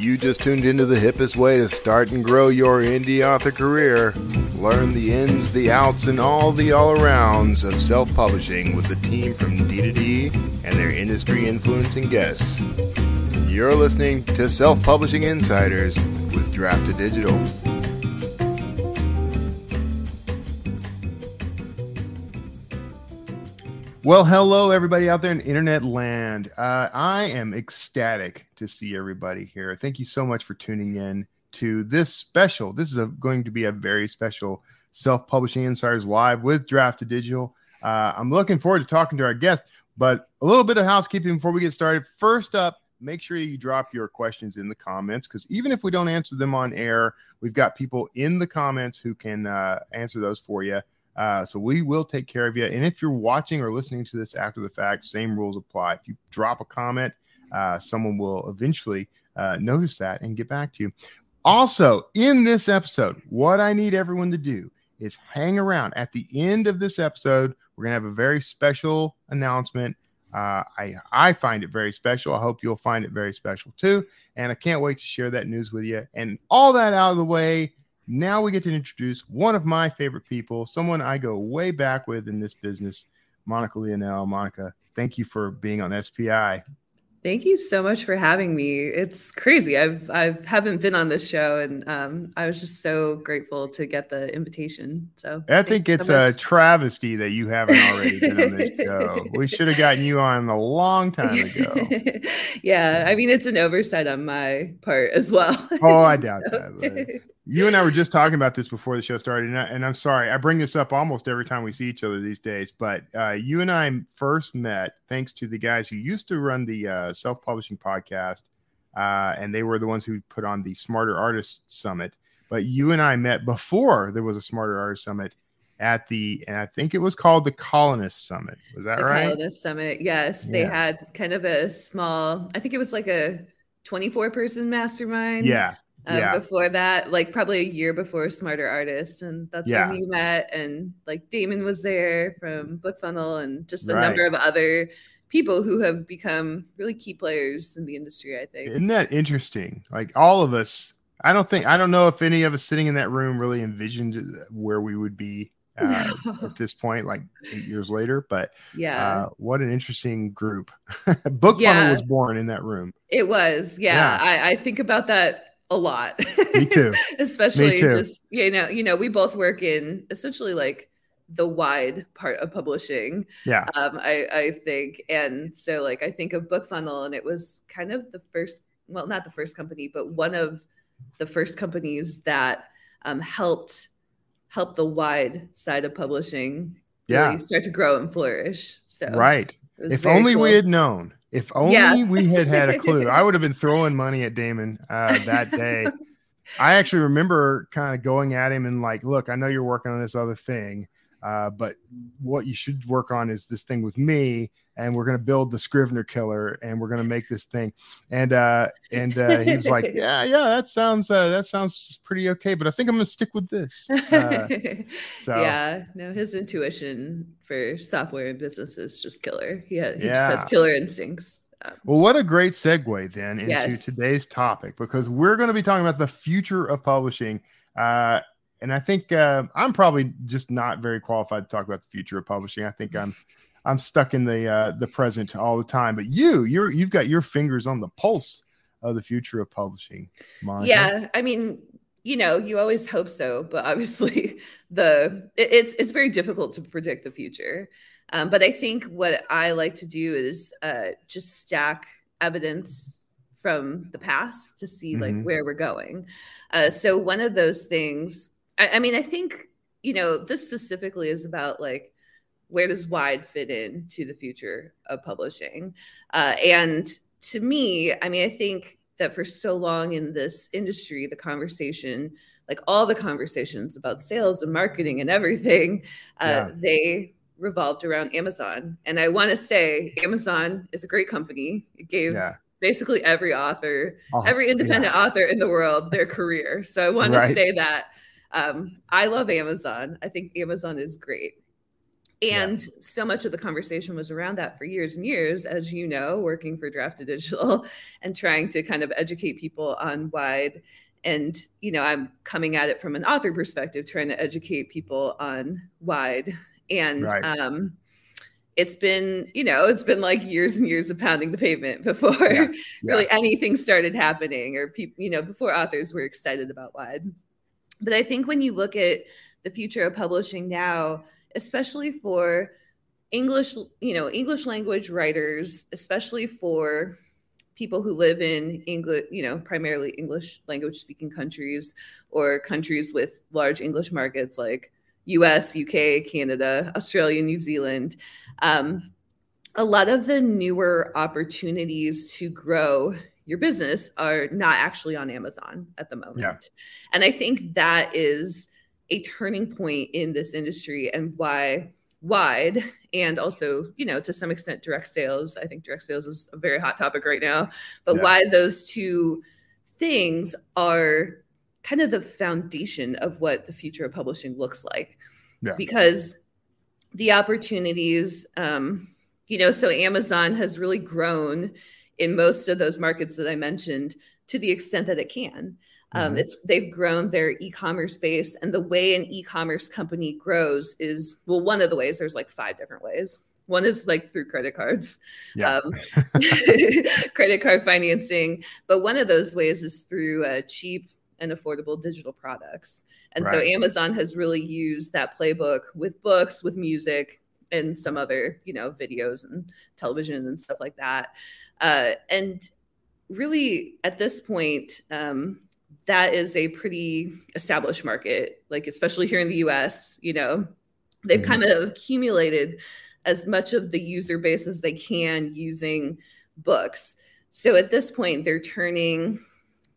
You just tuned into the hippest way to start and grow your indie author career. Learn the ins, the outs, and all the all arounds of self publishing with the team from D2D and their industry influencing guests. You're listening to Self Publishing Insiders with Draft2Digital. Well, hello, everybody out there in internet land. Uh, I am ecstatic to see everybody here. Thank you so much for tuning in to this special. This is a, going to be a very special self publishing insiders live with Draft2Digital. Uh, I'm looking forward to talking to our guest, but a little bit of housekeeping before we get started. First up, make sure you drop your questions in the comments because even if we don't answer them on air, we've got people in the comments who can uh, answer those for you. Uh, so we will take care of you. And if you're watching or listening to this after the fact, same rules apply. If you drop a comment, uh, someone will eventually uh, notice that and get back to you. Also, in this episode, what I need everyone to do is hang around. At the end of this episode, we're going to have a very special announcement. Uh, I I find it very special. I hope you'll find it very special too. And I can't wait to share that news with you. And all that out of the way, now we get to introduce one of my favorite people, someone I go way back with in this business, Monica Leonelle. Monica, thank you for being on SPI. Thank you so much for having me. It's crazy. I've I haven't been on this show, and um, I was just so grateful to get the invitation. So I think it's so a travesty that you haven't already been on this show. We should have gotten you on a long time ago. yeah, I mean it's an oversight on my part as well. oh, I doubt that you and I were just talking about this before the show started, and, I, am sorry I bring this up almost every time we see each other these days. But uh, you and I first met thanks to the guys who used to run the uh, self publishing podcast, uh, and they were the ones who put on the Smarter Artist Summit. But you and I met before there was a Smarter Artist Summit at the, and I think it was called the Colonist Summit. Was that the right? Colonist Summit. Yes, yeah. they had kind of a small. I think it was like a 24 person mastermind. Yeah um, yeah. before that, like probably a year before Smarter Artist. And that's yeah. when we met. And like Damon was there from BookFunnel and just a right. number of other people who have become really key players in the industry, I think. Isn't that interesting? Like all of us, I don't think, I don't know if any of us sitting in that room really envisioned where we would be uh, no. at this point, like eight years later. But yeah, uh, what an interesting group. Book yeah. Funnel was born in that room. It was, yeah. yeah. I, I, think about that a lot. Me too. Especially Me too. just you know, you know, we both work in essentially like the wide part of publishing. Yeah. Um, I, I think. And so like I think of BookFunnel and it was kind of the first, well, not the first company, but one of the first companies that um, helped help the wide side of publishing yeah. really start to grow and flourish. So right. If only cool. we had known. If only yeah. we had had a clue, I would have been throwing money at Damon uh, that day. I actually remember kind of going at him and like, look, I know you're working on this other thing, uh, but what you should work on is this thing with me, and we're going to build the Scrivener killer, and we're going to make this thing. And uh, and uh, he was like, yeah, yeah, that sounds uh, that sounds pretty okay, but I think I'm going to stick with this. Uh, so yeah, no, his intuition for software and business is just killer. He, had, he yeah. just has killer instincts. Um, well, what a great segue then into yes. today's topic because we're going to be talking about the future of publishing. Uh, and I think uh, I'm probably just not very qualified to talk about the future of publishing. I think I'm I'm stuck in the uh, the present all the time. But you, you're you've got your fingers on the pulse of the future of publishing. Monica. Yeah, I mean, you know, you always hope so, but obviously the it, it's it's very difficult to predict the future. Um, but I think what I like to do is uh, just stack evidence from the past to see like mm-hmm. where we're going. Uh, so one of those things I, I mean, I think, you know, this specifically is about like, where does wide fit in to the future of publishing? Uh, and to me, I mean, I think that for so long in this industry, the conversation, like all the conversations about sales and marketing and everything, uh, yeah. they revolved around Amazon. And I want to say Amazon is a great company. It gave yeah. basically every author, oh, every independent yeah. author in the world their career. So I want right. to say that um, I love Amazon. I think Amazon is great. And yeah. so much of the conversation was around that for years and years, as you know, working for Draft2Digital and trying to kind of educate people on wide. And, you know, I'm coming at it from an author perspective, trying to educate people on wide. And right. um, it's been, you know, it's been like years and years of pounding the pavement before yeah. Yeah. really anything started happening or people, you know, before authors were excited about wide. But I think when you look at the future of publishing now, especially for English, you know, English language writers, especially for people who live in English, you know, primarily English language speaking countries or countries with large English markets like US, UK, Canada, Australia, New Zealand. Um, a lot of the newer opportunities to grow your business are not actually on Amazon at the moment. Yeah. And I think that is a turning point in this industry and why wide and also you know to some extent direct sales i think direct sales is a very hot topic right now but yeah. why those two things are kind of the foundation of what the future of publishing looks like yeah. because the opportunities um you know so amazon has really grown in most of those markets that i mentioned to the extent that it can um, mm-hmm. It's they've grown their e-commerce base, and the way an e-commerce company grows is well, one of the ways. There's like five different ways. One is like through credit cards, yeah. um, credit card financing. But one of those ways is through uh, cheap and affordable digital products. And right. so Amazon has really used that playbook with books, with music, and some other, you know, videos and television and stuff like that. Uh, and really, at this point, um, that is a pretty established market, like especially here in the US, you know, they've mm-hmm. kind of accumulated as much of the user base as they can using books. So at this point, they're turning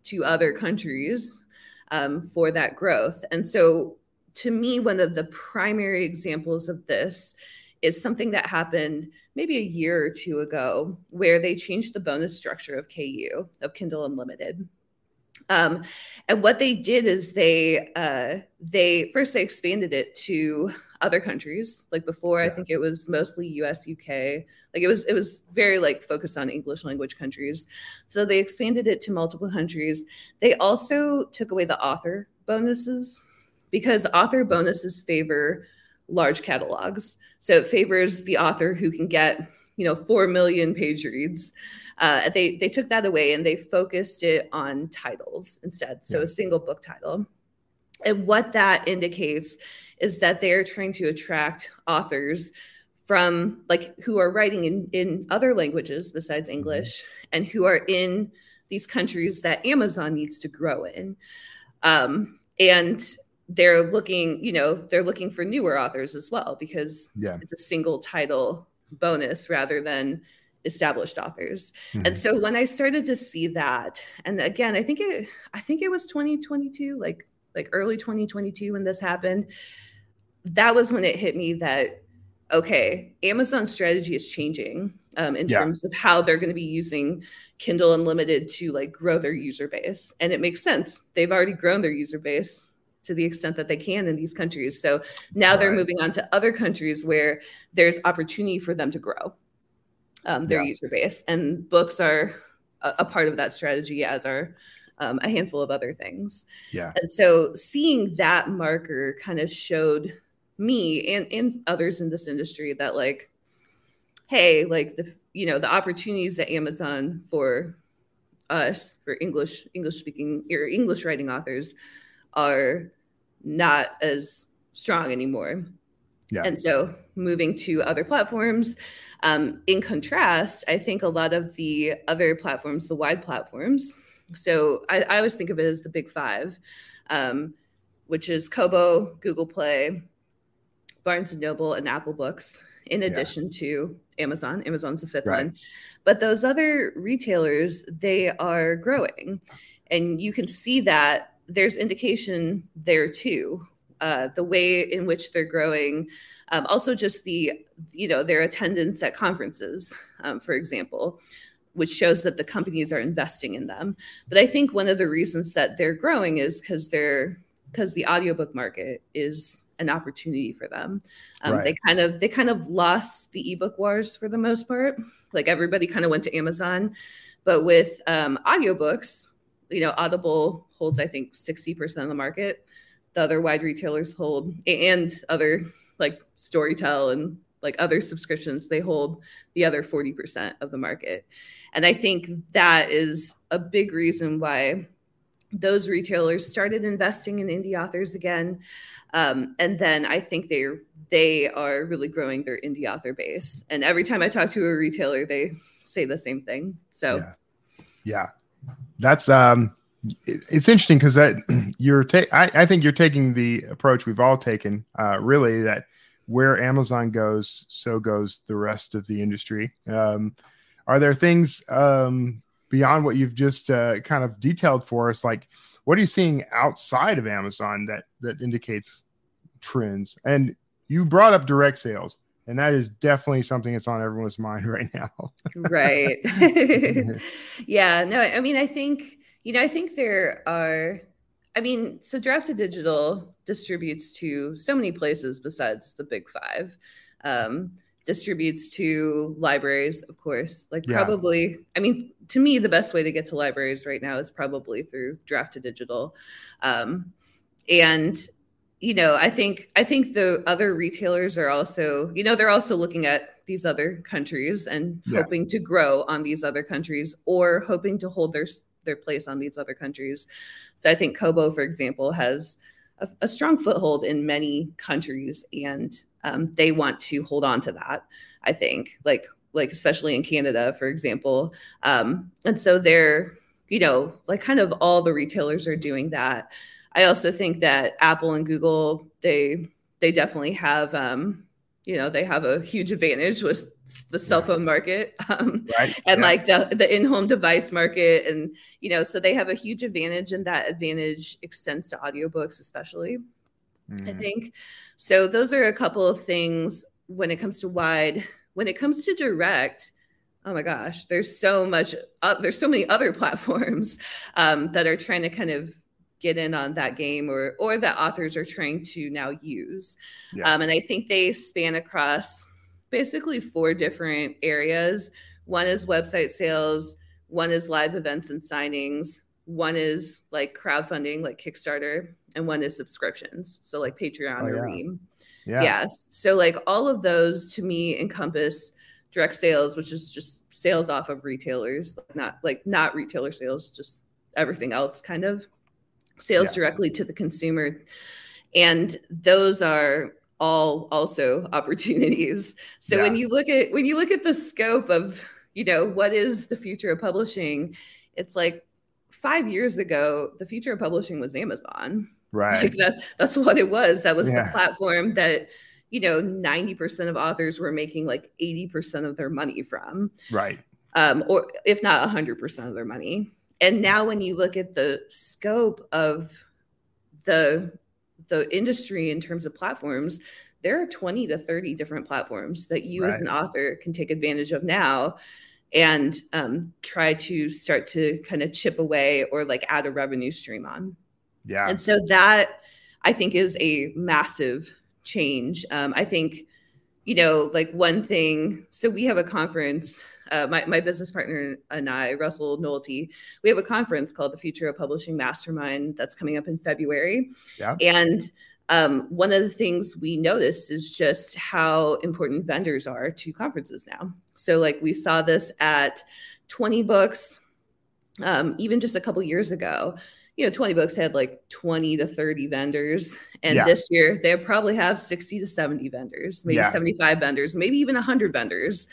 to other countries um, for that growth. And so to me, one of the primary examples of this is something that happened maybe a year or two ago, where they changed the bonus structure of KU, of Kindle Unlimited. Um, and what they did is they uh, they first they expanded it to other countries. Like before, yeah. I think it was mostly U.S., UK. Like it was it was very like focused on English language countries. So they expanded it to multiple countries. They also took away the author bonuses because author bonuses favor large catalogs. So it favors the author who can get you know four million page reads uh, they they took that away and they focused it on titles instead so yeah. a single book title and what that indicates is that they're trying to attract authors from like who are writing in in other languages besides mm-hmm. english mm-hmm. and who are in these countries that amazon needs to grow in um, and they're looking you know they're looking for newer authors as well because yeah. it's a single title bonus rather than established authors. Mm-hmm. And so when I started to see that, and again, I think it I think it was 2022, like like early 2022 when this happened, that was when it hit me that okay, Amazon's strategy is changing um, in yeah. terms of how they're going to be using Kindle Unlimited to like grow their user base. And it makes sense. They've already grown their user base to the extent that they can in these countries. So now they're moving on to other countries where there's opportunity for them to grow um, their yeah. user base, and books are a, a, part of that strategy, as are um, a handful of other things. Yeah, and so seeing that marker kind of showed me and and others in this industry that like, hey, like the you know the opportunities at Amazon for us for English English speaking or English writing authors are not as strong anymore. Yeah. And so moving to other platforms. Um, in contrast, I think a lot of the other platforms, the wide platforms, so I, I always think of it as the big five, um, which is Kobo, Google Play, Barnes and Noble, and Apple Books, in addition yeah. to Amazon. Amazon's the fifth right. one. But those other retailers, they are growing. And you can see that there's indication there too. Uh, the way in which they're growing, um, also just the you know their attendance at conferences, um, for example, which shows that the companies are investing in them. But I think one of the reasons that they're growing is because they're because the audiobook market is an opportunity for them. Um, Right. They kind of they kind of lost the ebook wars for the most part. Like everybody kind of went to Amazon, but with um, audiobooks, you know, Audible holds I think sixty percent of the market. The other wide retailers hold, and other like Storytel and like other subscriptions, they hold the other 40% of the market. And I think that is a big reason why those retailers started investing in indie authors again. Um, and then I think they they are really growing their indie author base. And every time I talk to a retailer, they say the same thing. So Yeah. Yeah, that's um, it's interesting because that you're ta- I, I think you're taking the approach we've all taken. Uh, really, that where Amazon goes, so goes the rest of the industry. Um, are there things um, beyond what you've just uh, kind of detailed for us? Like, what are you seeing outside of Amazon that that indicates trends? And you brought up direct sales, and that is definitely something that's on everyone's mind right now. right yeah no i mean i think you know i think there are i mean so Draft2Digital distributes to so many places besides the big five um distributes to libraries of course like Yeah. probably i mean to me the best way to get to libraries right now is probably through Draft2Digital um and you know i think i think the other retailers are also you know they're also looking at these other countries and Yeah. hoping to grow on these other countries or hoping to hold their their place on these other countries. So i think kobo for example has a, a strong foothold in many countries and um, they want to hold on to that i think. Like like especially in canada for example. Um, and so they're you know like kind of all the retailers are doing that I also think that Apple and Google they they definitely have um, you know they have a huge advantage with the cell phone market um, right? and Yeah. like the the in-home device market and you know so they have a huge advantage and that advantage extends to audiobooks especially I Mm. think. So those are a couple of things when it comes to wide. When it comes to direct, oh my gosh, there's so much. Uh, there's so many other platforms um, that are trying to kind of get in on that game, or or that authors are trying to now use. Yeah. Um, and I think they span across basically four different areas. One is website sales. One is live events and signings. One is like crowdfunding, like Kickstarter, and one is subscriptions. So like Patreon Oh, or yeah. Ream. yeah. Yeah. So like all of those to me encompass direct sales, which is just sales off of retailers, not like not retailer sales, just everything else kind of sales Yeah. directly to the consumer. And those are all also opportunities. So when you look at when you look at the scope of, you know, what is the future of publishing, it's like five years ago, the future of publishing was Amazon Right. like that that's what it was that was Yeah. the platform that you know 90% of authors were making like 80% of their money from Right. um, or if not 100% of their money and now when you look at the scope of the the industry in terms of platforms there are 20 to 30 different platforms that you as an author can take advantage of now and um, try to start to kind of chip away or like add a revenue stream on Yeah. and so that I think is a massive change. Um, I think, you know, like one thing, so we have a conference, uh, my, my business partner and I, Russell Nolte, we have a conference called the Future of Publishing Mastermind that's coming up in February. Yeah. And um, one of the things we noticed is just how important vendors are to conferences now. So, like, we saw this at 20 books, um, even just a couple years ago you know 20 books had like 20 to 30 vendors and Yeah. this year they probably have 60 to 70 vendors maybe Yeah. 75 vendors maybe even 100 vendors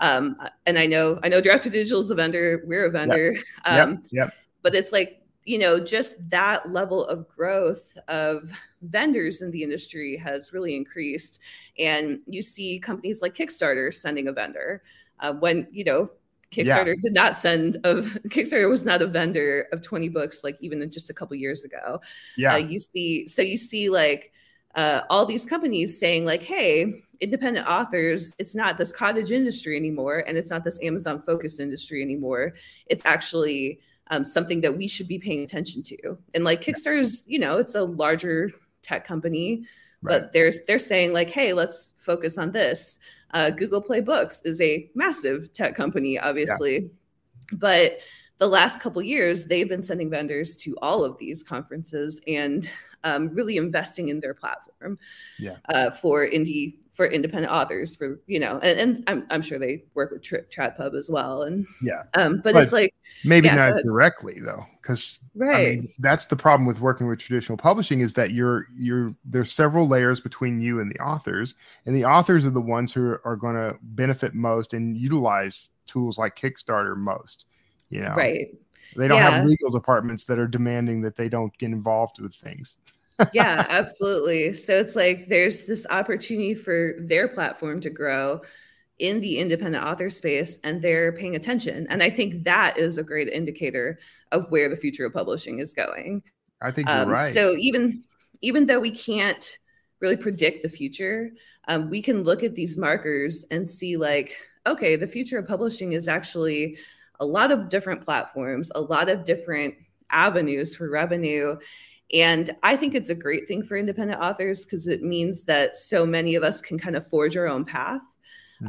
um, and i know i know Draft2Digital is a vendor we're a vendor um, yep. Yep. but it's like you know just that level of growth of vendors in the industry has really increased and you see companies like kickstarter sending a vendor uh, when you know kickstarter did not send of kickstarter was not a vendor of 20 books like even just a couple years ago. Yeah. uh, you see so you see like uh, all these companies saying like hey independent authors it's not this cottage industry anymore and it's not this amazon focused industry anymore. It's actually um, something that we should be paying attention to. And like kickstarter's you know it's a larger tech company right. but there's they're saying like hey let's focus on this uh, google play books is a massive tech company obviously yeah. but the last couple years they've been sending vendors to all of these conferences and um, really investing in their platform yeah. uh, for indie for independent authors for you know and, and I'm, I'm sure they work with Tr- TradPub as well and yeah. um but, but it's like maybe yeah, not directly though because right I mean, that's the problem with working with traditional publishing is that you're you're there's several layers between you and the authors and the authors are the ones who are, are going to benefit most and utilize tools like kickstarter most you know? Right they don't yeah. have legal departments that are demanding that they don't get involved with things yeah, absolutely. So it's like there's this opportunity for their platform to grow in the independent author space and they're paying attention. And I think that is a great indicator of where the future of publishing is going. I think you're um, right. So even even though we can't really predict the future, um, we can look at these markers and see like, okay, the future of publishing is actually a lot of different platforms, a lot of different avenues for revenue and I think it's a great thing for independent authors because it means that so many of us can kind of forge our own path.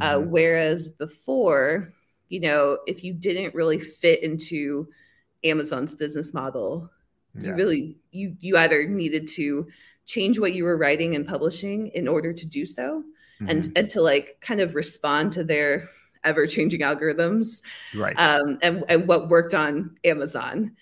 Uh, mm-hmm. Uh, whereas before, you know, if you didn't really fit into Amazon's business model, yeah. you really you you either needed to change what you were writing and publishing in order to do so, mm-hmm. and and to like kind of respond to their ever changing algorithms, right? Um, and and what worked on Amazon,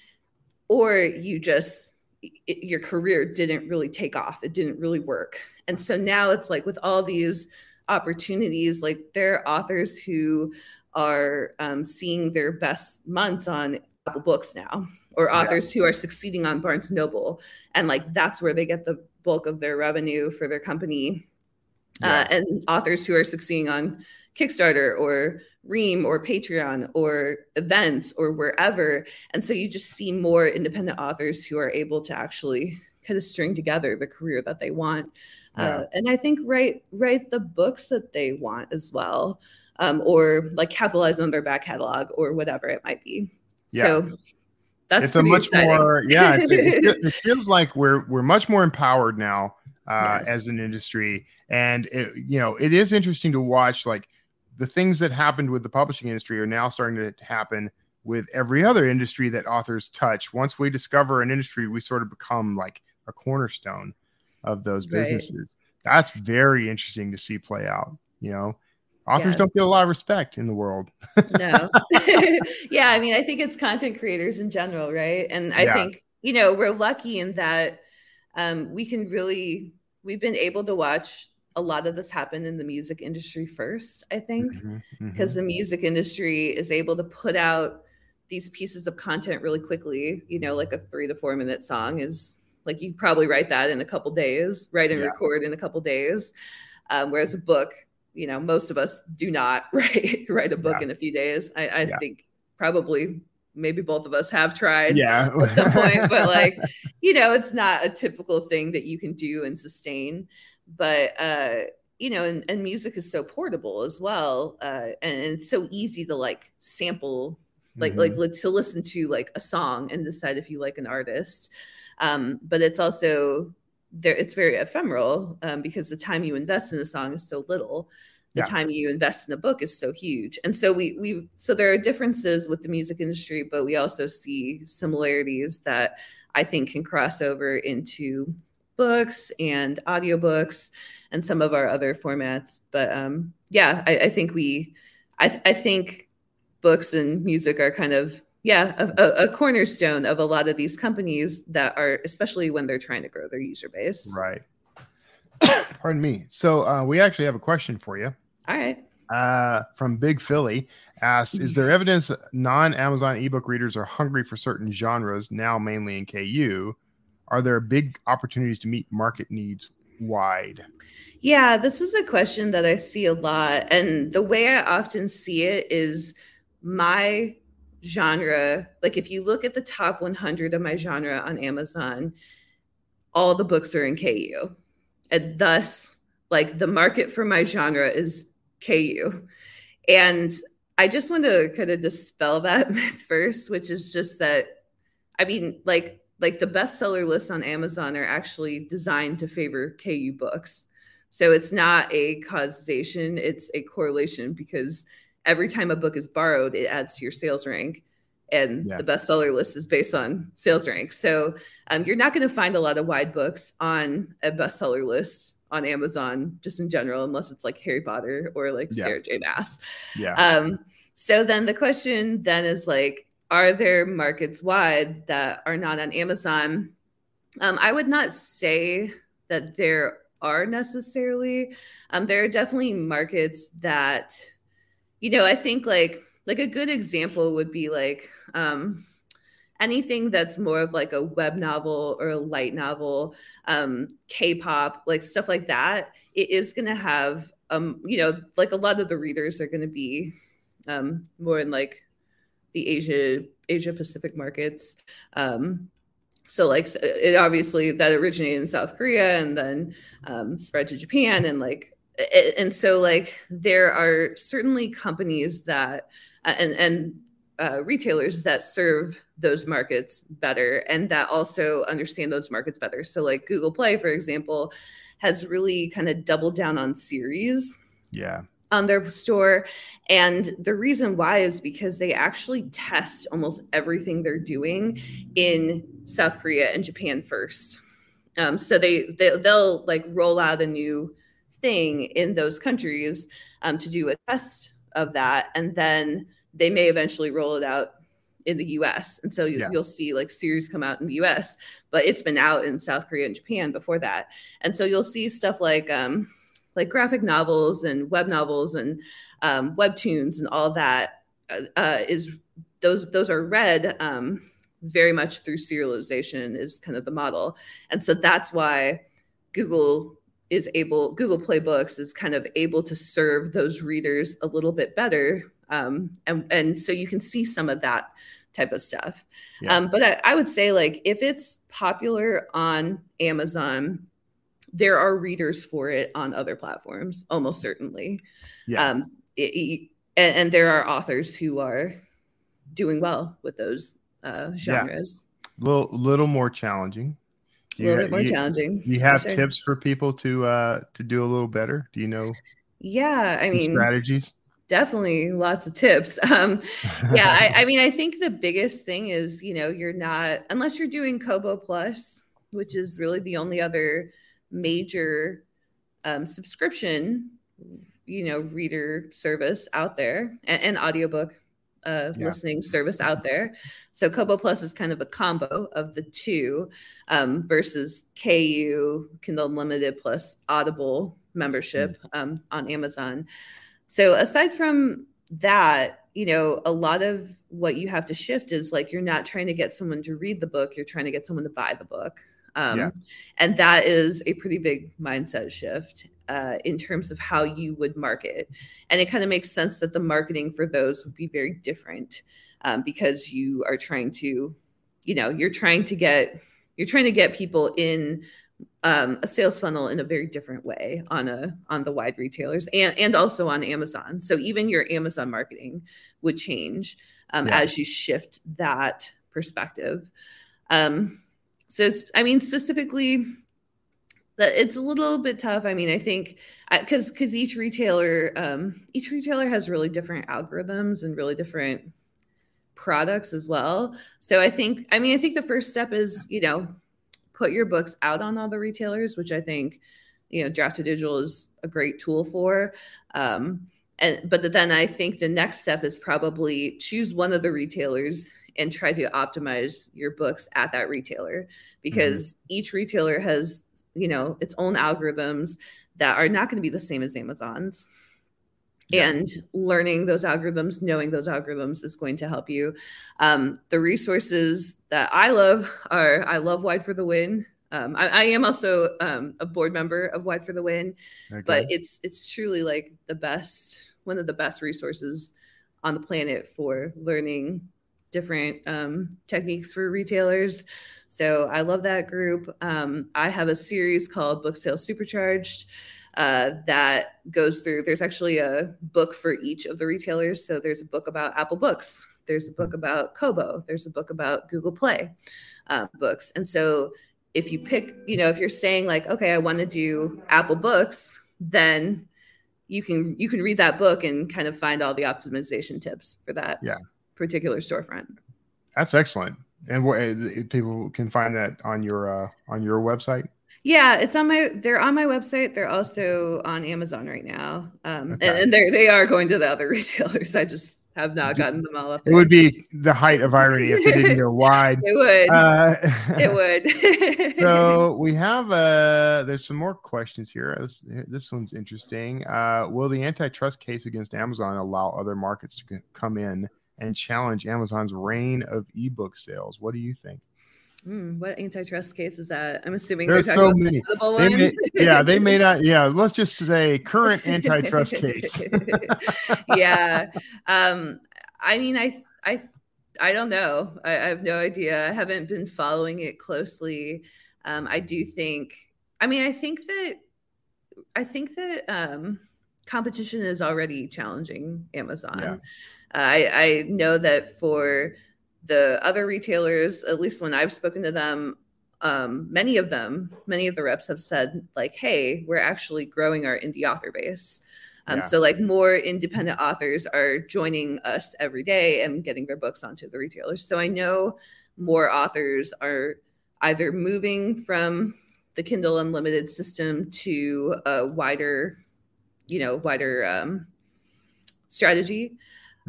or you just it, your career didn't really take off. It didn't really work. And so now it's like with all these opportunities, like there are authors who are um, seeing their best months on Apple Books now, or authors yeah. who are succeeding on Barnes Noble, and like that's where they get the bulk of their revenue for their company. Uh, yeah. Uh, and authors who are succeeding on Kickstarter or Ream or Patreon or events or wherever. And so you just see more independent authors who are able to actually kind of string together the career that they want. Uh, yeah. Uh, and I think write write the books that they want as well. Um, or like capitalize on their back catalog or whatever it might be. Yeah. So that's it's a much exciting. more yeah it, it, feels like we're we're much more empowered now uh, yes. as an industry and it, you know it is interesting to watch like the things that happened with the publishing industry are now starting to happen with every other industry that authors touch. Once we discover an industry, we sort of become like a cornerstone of those businesses. Right. That's very interesting to see play out. You know, authors yeah. don't get a lot of respect in the world. no. yeah. I mean, I think it's content creators in general, right? And I yeah. think, you know, we're lucky in that um, we can really, we've been able to watch a lot of this happen in the music industry first, I think, because mm-hmm, mm-hmm. the music industry is able to put out these pieces of content really quickly. You know, like a three to four minute song is like you probably write that in a couple days, write and yeah. record in a couple days. Um, whereas a book, you know, most of us do not write write a book yeah. in a few days. I, I yeah. think probably maybe both of us have tried yeah at some point but like you know it's not a typical thing that you can do and sustain but uh you know and, and music is so portable as well uh and, and it's so easy to like sample like mm-hmm. like to listen to like a song and decide if you like an artist um but it's also there it's very ephemeral um, because the time you invest in a song is so little the yeah. time you invest in a book is so huge and so we we so there are differences with the music industry but we also see similarities that i think can cross over into books and audiobooks and some of our other formats. But um, yeah, I, I, think we, I, I, think books and music are kind of yeah a, a, cornerstone of a lot of these companies that are especially when they're trying to grow their user base. Right. Pardon me. So uh, we actually have a question for you. All right. Uh, from Big Philly asks, is there evidence non-Amazon ebook readers are hungry for certain genres now mainly in KU? are there big opportunities to meet market needs wide? Yeah, this is a question that I see a lot. And the way I often see it is my genre. Like, if you look at the top 100 of my genre on Amazon, all the books are in KU. And thus, like, the market for my genre is KU. And I just want to kind of dispel that myth first, which is just that, I mean, like, like the bestseller lists on Amazon are actually designed to favor KU books. So it's not a causation, it's a correlation because every time a book is borrowed, it adds to your sales rank. And yeah. the bestseller list is based on sales rank. So um, you're not going to find a lot of wide books on a bestseller list on Amazon, just in general, unless it's like Harry Potter or like yeah. Sarah J. Maas. Yeah. Um, so then the question then is like, are there markets wide that are not on Amazon? Um, I would not say that there are necessarily. Um, there are definitely markets that, you know, I think like like a good example would be like um, anything that's more of like a web novel or a light novel, um, K-pop, like stuff like that. It is going to have, um, you know, like a lot of the readers are going to be um, more in like the Asia Asia Pacific markets. Um, so like it obviously that originated in South Korea and then um, spread to Japan and like and so like there are certainly companies that uh, and and uh, retailers that serve those markets better and that also understand those markets better. So like Google Play, for example, has really kind of doubled down on series. Yeah on their store. And the reason why is because they actually test almost everything they're doing in South Korea and Japan first. Um, so they, they they'll like roll out a new thing in those countries um, to do a test of that, and then they may eventually roll it out in the US. And so you, yeah. you'll see like series come out in the US, but it's been out in South Korea and Japan before that. And so you'll see stuff like um, like graphic novels and web novels and um, webtoons and all that uh, uh, is those those are read um, very much through serialization is kind of the model and so that's why google is able google play books is kind of able to serve those readers a little bit better um, and and so you can see some of that type of stuff yeah. um, but I, I would say like if it's popular on amazon there are readers for it on other platforms, almost certainly. Yeah. Um, it, it, and, and, there are authors who are doing well with those uh, genres. Yeah. Little, little more challenging. a little bit more you, challenging. You have for sure. tips for people to uh, to do a little better. Do you know? Yeah, I mean strategies. Definitely lots of tips. Um, yeah, I, I mean, I think the biggest thing is you know you're not unless you're doing Kobo Plus, which is really the only other major um, subscription you know reader service out there and, and audiobook uh, yeah. listening service out there so kobo plus is kind of a combo of the two um, versus ku kindle unlimited plus audible membership mm. um, on amazon so aside from that you know a lot of what you have to shift is like you're not trying to get someone to read the book you're trying to get someone to buy the book um, yeah. And that is a pretty big mindset shift uh, in terms of how you would market. And it kind of makes sense that the marketing for those would be very different um, because you are trying to, you know, you're trying to get you're trying to get people in um, a sales funnel in a very different way on a on the wide retailers and and also on Amazon. So even your Amazon marketing would change um, yeah. as you shift that perspective. Um, so i mean specifically it's a little bit tough i mean i think because because each retailer um, each retailer has really different algorithms and really different products as well so i think i mean i think the first step is you know put your books out on all the retailers which i think you know Draft2Digital is a great tool for um, and but then i think the next step is probably choose one of the retailers and try to optimize your books at that retailer because mm-hmm. each retailer has you know its own algorithms that are not going to be the same as amazon's yeah. and learning those algorithms knowing those algorithms is going to help you um, the resources that i love are i love wide for the win um, I, I, am also um, a board member of wide for the win okay. but it's it's truly like the best one of the best resources on the planet for learning different um, techniques for retailers. So I love that group. Um, I have a series called Book Sales Supercharged uh, that goes through. There's actually a book for each of the retailers. So there's a book about Apple Books, there's a book mm-hmm. about Kobo, there's a book about Google Play uh, books. And so if you pick, you know, if you're saying like, okay, I want to do Apple books, then you can you can read that book and kind of find all the optimization tips for that yeah. particular storefront. That's excellent. And what eh, people can find that on your uh, on your website. Yeah, it's on my. They're on my website. They're also on Amazon right now, um, okay. and, and they they are going to the other retailers. I just have not gotten them all up. There. It would be the height of irony if they didn't go wide. it would. Uh, it would. so we have uh there's some more questions here. This, this one's interesting. Uh, will the antitrust case against Amazon allow other markets to come in and challenge Amazon's reign of ebook sales? What do you think? Mm, what antitrust case is that? I'm assuming there's so many. They may, yeah, they may not. Yeah, let's just say current antitrust case. yeah, um, I mean, I, I, I don't know. I, I, have no idea. I haven't been following it closely. Um, I do think. I mean, I think that. I think that um, competition is already challenging Amazon. Yeah. Uh, I, I know that for the other retailers, at least when I've spoken to them, um, many of them, many of the reps have said, like, hey, we're actually growing our indie author base. Um, yeah. So, like, more independent authors are joining us every day and getting their books onto the retailers. So, I know more authors are either moving from the Kindle Unlimited system to a wider, you know, wider um, strategy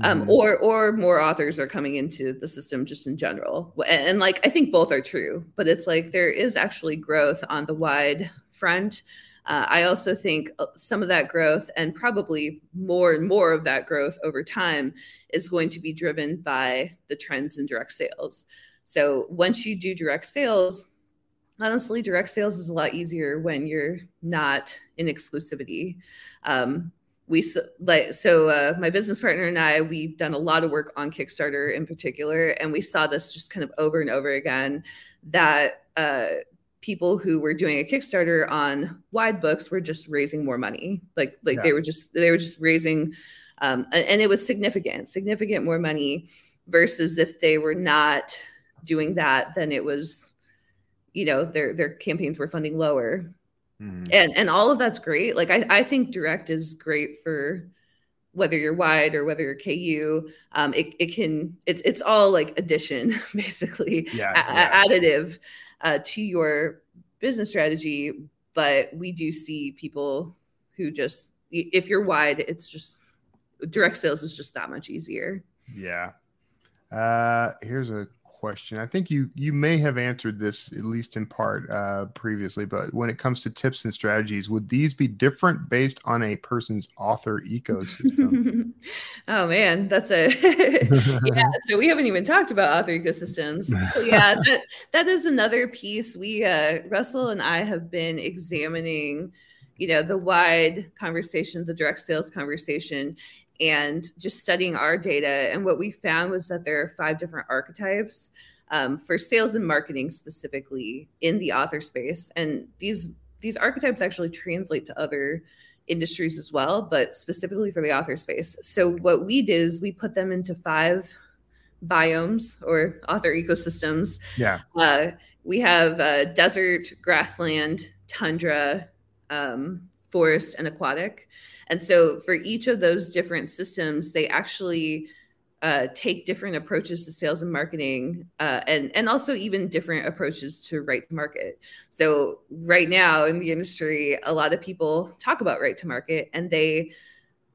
um, mm-hmm. or or more authors are coming into the system just in general. And, and, like i think both are true but it's like there is actually growth on the wide front. Uh, i also think uh, some of that growth and probably more and more of that growth over time is going to be driven by the trends in direct sales. So once you do direct sales honestly direct sales is a lot easier when you're not in exclusivity. Um, we like so uh, my business partner and i we've done a lot of work on kickstarter in particular and we saw this just kind of over and over again that uh, people who were doing a kickstarter on wide books were just raising more money like like yeah. they were just they were just raising um, and it was significant significant more money versus if they were not doing that then it was you know their their campaigns were funding lower Mm. And and all of that's great. Like I, I think direct is great for whether you're wide or whether you're KU. Um, it, it can it's it's all like addition basically, yeah, yeah. additive uh, to your business strategy. But we do see people who just if you're wide, it's just direct sales is just that much easier. Yeah. Uh, here's a question. I think you you may have answered this at least in part uh, previously, but when it comes to tips and strategies, would these be different based on a person's author ecosystem? oh man, that's a yeah. So we haven't even talked about author ecosystems. So yeah, that that is another piece. We uh, Russell and I have been examining, you know, the wide conversation, the direct sales conversation, and just studying our data. And what we found was that there are five different archetypes um, for sales and marketing specifically in the author space. And these these archetypes actually translate to other industries as well, but specifically for the author space. So what we did is we put them into five biomes or author ecosystems. Yeah. Uh, we have uh, desert, grassland, tundra, um, forest, and aquatic. And so for each of those different systems, they actually uh, take different approaches to sales and marketing uh, and, and also even different approaches to right to market. So right now in the industry, a lot of people talk about right to market and they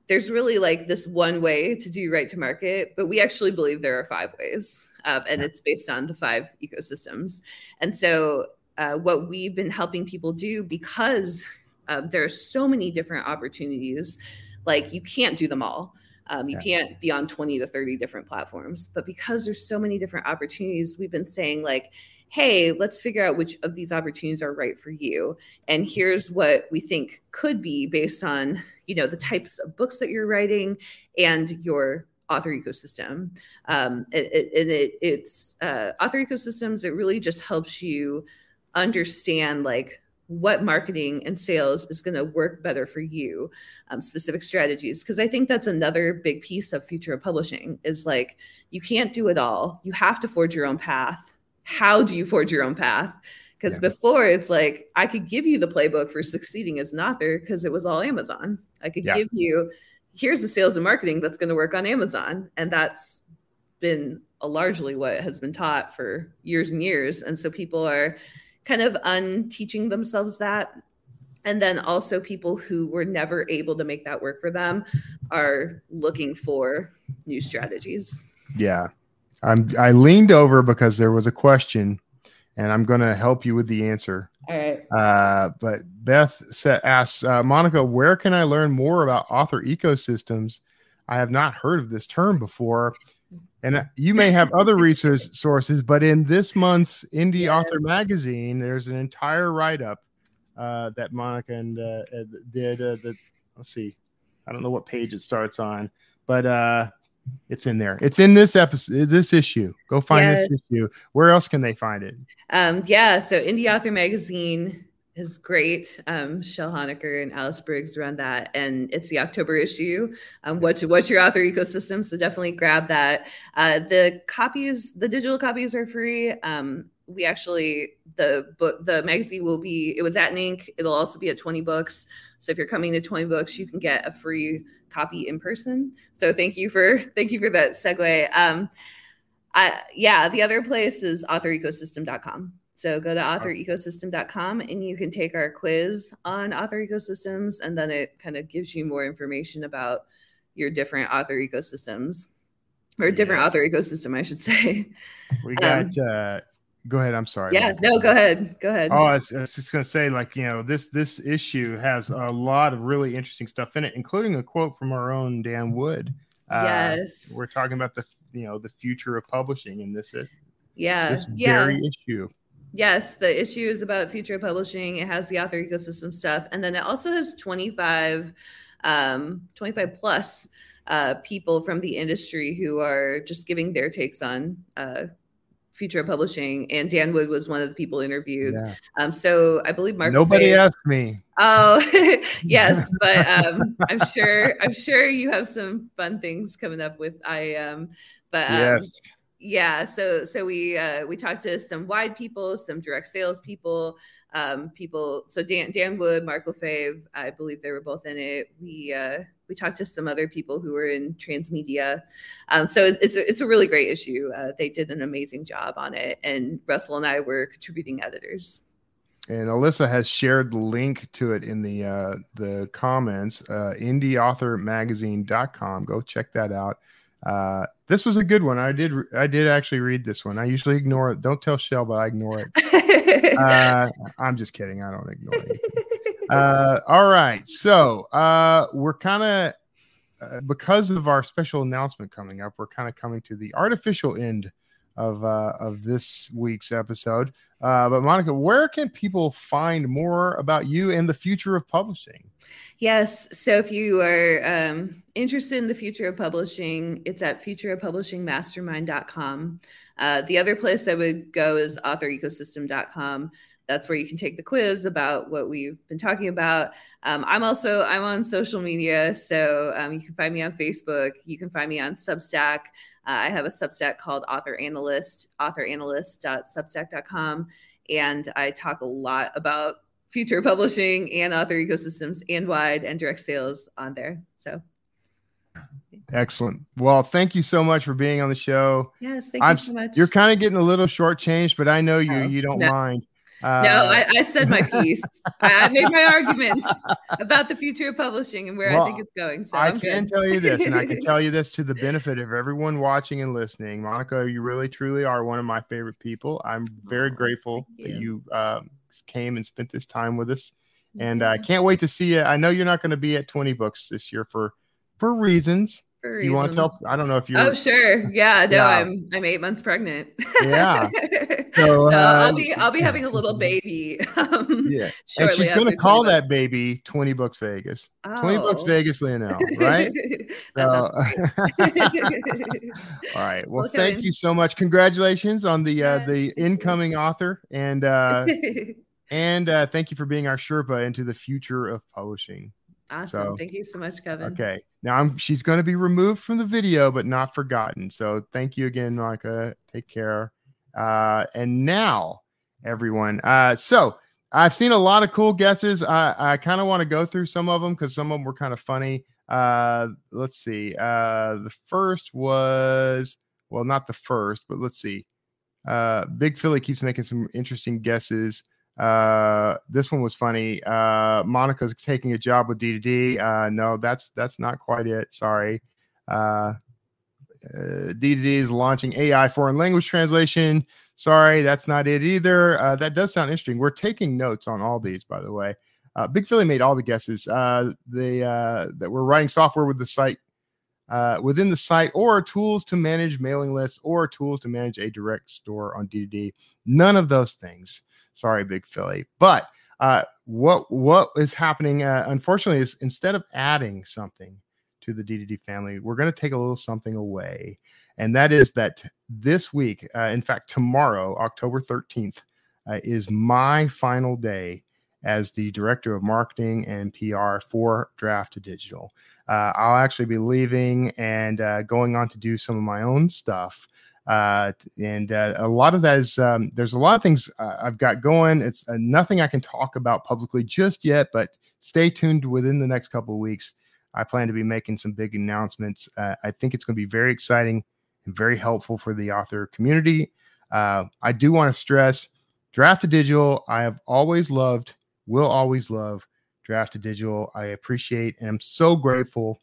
there's really like this one way to do right to market, but we actually believe there are five ways. Uh, and it's based on the five ecosystems. And so uh, what we've been helping people do because um, there are so many different opportunities. Like you can't do them all. Um, you yeah. can't be on 20 to 30 different platforms. But because there's so many different opportunities, we've been saying like, hey, let's figure out which of these opportunities are right for you. And here's what we think could be based on, you know, the types of books that you're writing and your author ecosystem. Um, it, it, it, it's uh, author ecosystems. It really just helps you understand like what marketing and sales is going to work better for you um, specific strategies because i think that's another big piece of future of publishing is like you can't do it all you have to forge your own path how do you forge your own path because yeah. before it's like i could give you the playbook for succeeding as an author because it was all amazon i could yeah. give you here's the sales and marketing that's going to work on amazon and that's been largely what has been taught for years and years and so people are kind of unteaching themselves that. And then also people who were never able to make that work for them are looking for new strategies. Yeah. I'm i leaned over because there was a question and i'm going to help you with the answer. All right. Uh, but beth sa- asks uh, monica where can i learn more about author ecosystems? I have not heard of this term before and uh, you may have other resource sources, but in this month's Indie. Author Magazine, there's an entire write up uh, that Monica and uh, did. Uh, the, let's see, I don't know what page it starts on, but uh, it's in there. It's in this episode, this issue. Go find yes. this issue. Where else can they find it? Um, yeah, so Indie Author Magazine is great. Um, Chelle Honaker and Alice Briggs run that, and it's the October issue. Um, what's what's your author ecosystem? So definitely grab that. Uh, the copies, the digital copies are free. Um, we actually the book the magazine will be it was at Ink. It'll also be at 20 books. So if you're coming to 20 books, you can get a free copy in person. So thank you for thank you for that segue. Um, I, yeah, the other place is authorecosystem.com. So go to authorecosystem.com and you can take our quiz on author ecosystems, and then it kind of gives you more information about your different author ecosystems or different yeah. author ecosystem, I should say. We got. Um, uh, go ahead. I'm sorry. Yeah. No. Go ahead. Go ahead. Oh, I was, I was just gonna say, like you know, this this issue has a lot of really interesting stuff in it, including a quote from our own Dan Wood. Uh, yes. We're talking about the you know the future of publishing in this. Yeah. This yeah. very issue. Yes, the issue is about future publishing. It has the author ecosystem stuff, and then it also has 25, um, 25 plus uh, people from the industry who are just giving their takes on uh, future publishing. And Dan Wood was one of the people interviewed. Yeah. Um, so I believe Mark. Nobody asked me. Oh, yes, but um, I'm sure. I'm sure you have some fun things coming up with I Um, but um, yes yeah so so we uh we talked to some wide people some direct sales people um people so dan dan wood mark lefebvre i believe they were both in it we uh we talked to some other people who were in transmedia um so it's it's a, it's a really great issue uh, they did an amazing job on it and russell and i were contributing editors and Alyssa has shared the link to it in the uh, the comments. Uh, indieauthormagazine.com. Go check that out. Uh, this was a good one. I did I did actually read this one. I usually ignore it. Don't tell Chelle, but I ignore it. uh, I'm just kidding. I don't ignore it. Uh, all right. So uh, we're kind of uh, because of our special announcement coming up, we're kind of coming to the artificial end of uh, of this week's episode. Uh, but Monica, where can people find more about you and the future of publishing? Yes. So if you are um, interested in the future of publishing, it's at futureofpublishingmastermind.com. Uh, the other place I would go is authorecosystem.com. That's where you can take the quiz about what we've been talking about. Um, I'm also I'm on social media, so um, you can find me on Facebook. You can find me on Substack. Uh, I have a Substack called Author Analyst, authoranalyst.substack.com, and I talk a lot about future publishing and author ecosystems and wide and direct sales on there. So excellent. Well, thank you so much for being on the show. Yes, thank I'm, you so much. You're kind of getting a little shortchanged, but I know you oh, you don't no. mind. Uh, no, I, I, said my piece. I, made my arguments about the future of publishing and where well, I think it's going. So I I'm can good. tell you this, and I can tell you this to the benefit of everyone watching and listening. Monica, you really truly are one of my favorite people. I'm very oh, grateful you. that you um, came and spent this time with us. And I uh, can't wait to see you. I know you're not going to be at 20 books this year for for reasons. For you want to tell? I don't know if you're. Oh, sure. Yeah. No, yeah. I'm I'm eight months pregnant. Yeah. So, so uh, I'll be I'll be having a little baby. Um, yeah. And she's going to call that baby 20 Books Vegas. Oh. 20 Books Vegas, Leonelle, right? so, all right. Well, thank you so much. Congratulations on the uh, the incoming author and uh, And uh, thank you for being our Sherpa into the future of publishing. Awesome. So, thank you so much, Kevin. Okay. Now I'm she's going to be removed from the video, but not forgotten. So thank you again, Monica. Take care. Uh, and now, everyone. Uh, so I've seen a lot of cool guesses. I, I kind of want to go through some of them because some of them were kind of funny. Uh, let's see. Uh, the first was well, not the first, but let's see. Uh, Big Philly keeps making some interesting guesses. Uh, this one was funny. Uh, Monica's taking a job with D2D. Uh, no, that's that's not quite it. Sorry. Uh, uh, D2D is launching AI foreign language translation. Sorry, that's not it either. Uh, that does sound interesting. We're taking notes on all these, by the way. Uh, Big Philly made all the guesses. Uh, the uh, that we're writing software with the site uh, within the site, or tools to manage mailing lists, or tools to manage a direct store on D2D. None of those things. Sorry, Big Philly. But uh, what what is happening? Uh, unfortunately, is instead of adding something to the D2D family, we're going to take a little something away, and that is that this week, uh, in fact, tomorrow, October thirteenth, uh, is my final day as the director of marketing and PR for Draft2Digital. Uh, I'll actually be leaving and uh, going on to do some of my own stuff. Uh, and uh, a lot of that is um, there's a lot of things uh, I've got going. It's uh, nothing I can talk about publicly just yet, but stay tuned within the next couple of weeks. I plan to be making some big announcements. I think it's going to be very exciting and very helpful for the author community. I do want to stress Draft2Digital, I have always loved will always love Draft2Digital. I appreciate and I'm so grateful.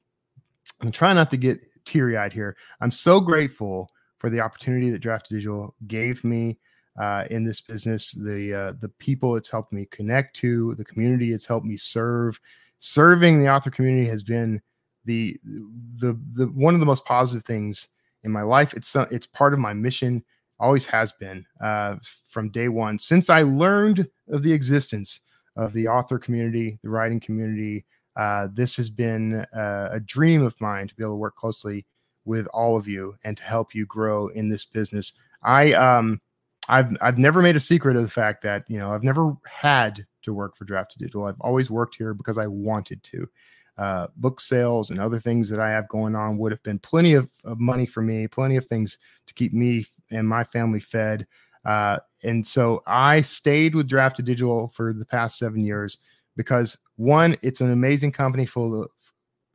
I'm trying not to get teary eyed here. I'm so grateful for the opportunity that Draft Digital gave me uh, in this business. The uh, the people it's helped me connect to, the community it's helped me serve. Serving the author community has been the the the one of the most positive things in my life. It's uh, it's part of my mission. Always has been uh, from day one since I learned of the existence of the author community, the writing community. Uh, this has been a dream of mine to be able to work closely with all of you and to help you grow in this business. I um, I've I've never made a secret of the fact that you know I've never had to work for Draft Digital. I've always worked here because I wanted to. Uh, book sales and other things that I have going on would have been plenty of, of money for me, plenty of things to keep me and my family fed. Uh, and so I stayed with Draft Digital for the past seven years because one, it's an amazing company full of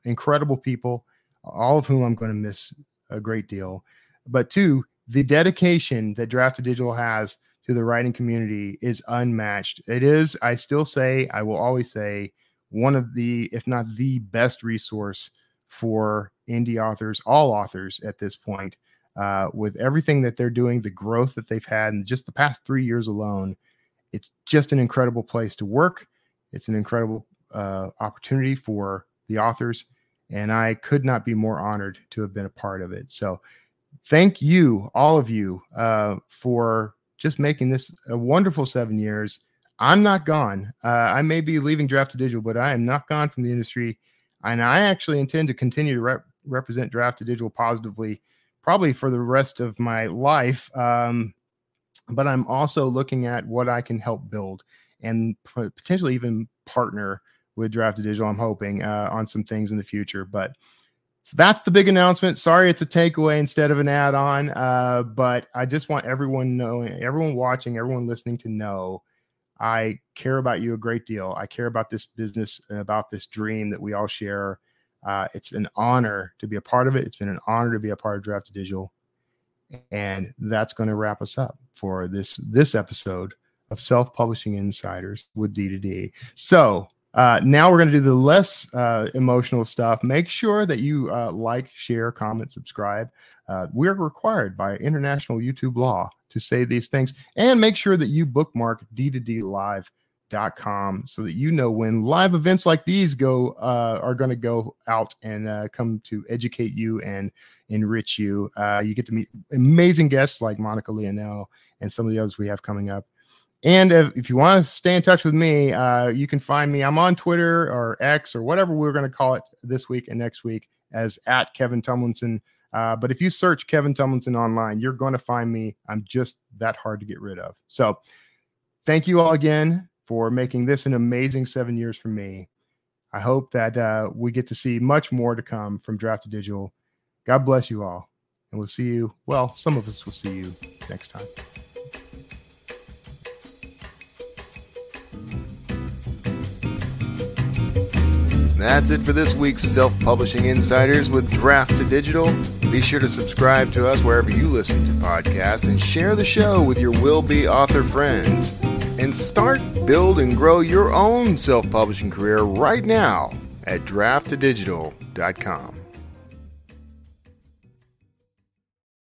incredible people, all of whom I'm going to miss a great deal. But two, the dedication that Draft2Digital has to the writing community is unmatched. It is, I still say, I will always say, one of the, if not the best resource for indie authors, all authors at this point uh, with everything that they're doing, the growth that they've had in just the past three years alone. It's just an incredible place to work. It's an incredible uh, opportunity for the authors. And I could not be more honored to have been a part of it. So, thank you, all of you, uh, for just making this a wonderful seven years. I'm not gone. Uh, I may be leaving Draft2Digital, but I am not gone from the industry. And I actually intend to continue to rep- represent Draft2Digital positively probably for the rest of my life. Um, but I'm also looking at what I can help build and potentially even partner with Draft Digital. I'm hoping uh, on some things in the future, but so that's the big announcement. Sorry, it's a takeaway instead of an add-on, uh, but I just want everyone knowing, everyone watching, everyone listening to know I care about you a great deal. I care about this business and about this dream that we all share. Uh, it's an honor to be a part of it. It's been an honor to be a part of Draft Digital. And that's going to wrap us up for this this episode of Self Publishing Insiders with D2D. So uh, now we're going to do the less uh, emotional stuff. Make sure that you uh, like, share, comment, subscribe. Uh, we're required by international YouTube law to say these things. And make sure that you bookmark d2dlive.com so that you know when live events like these go uh, are going to go out and uh, come to educate you and enrich you. You get to meet amazing guests like Monica Leonelle and some of the others we have coming up. And if, if you want to stay in touch with me, uh, you can find me. I'm on Twitter or X or whatever we're going to call it this week and next week as at Kevin Tumlinson. Uh, but if you search Kevin Tumlinson online, you're going to find me. I'm just that hard to get rid of. So thank you all again for making this an amazing seven years for me. I hope that uh, we get to see much more to come from Draft2Digital. God bless you all. And we'll see you. Well, some of us will see you next time. That's it for this week's Self Publishing Insiders with Draft2Digital. Be sure to subscribe to us wherever you listen to podcasts and share the show with your will be author friends. And start, build, and grow your own self publishing career right now at draft2digital.com.